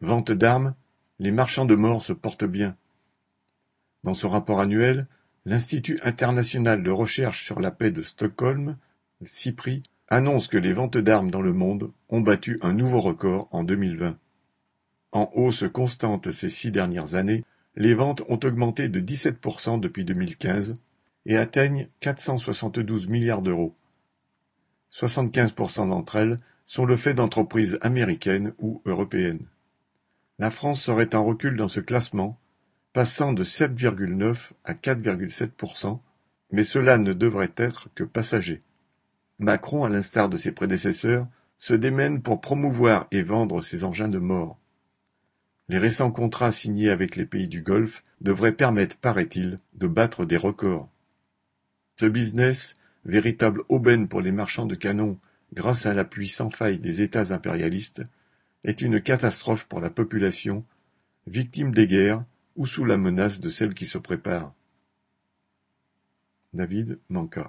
Vente d'armes, les marchands de mort se portent bien. Dans son rapport annuel, l'Institut international de recherche sur la paix de Stockholm, CIPRI, annonce que les ventes d'armes dans le monde ont battu un nouveau record en 2020. En hausse constante ces six dernières années, les ventes ont augmenté de 17% depuis 2015 et atteignent 472 milliards d'euros. 75% d'entre elles sont le fait d'entreprises américaines ou européennes. La France serait en recul dans ce classement, passant de 7,9 à 4,7%, mais cela ne devrait être que passager. Macron, à l'instar de ses prédécesseurs, se démène pour promouvoir et vendre ses engins de mort. Les récents contrats signés avec les pays du Golfe devraient permettre, paraît-il, de battre des records. Ce business, véritable aubaine pour les marchands de canons grâce à l'appui sans faille des États impérialistes, est une catastrophe pour la population, victime des guerres ou sous la menace de celles qui se préparent. David Manca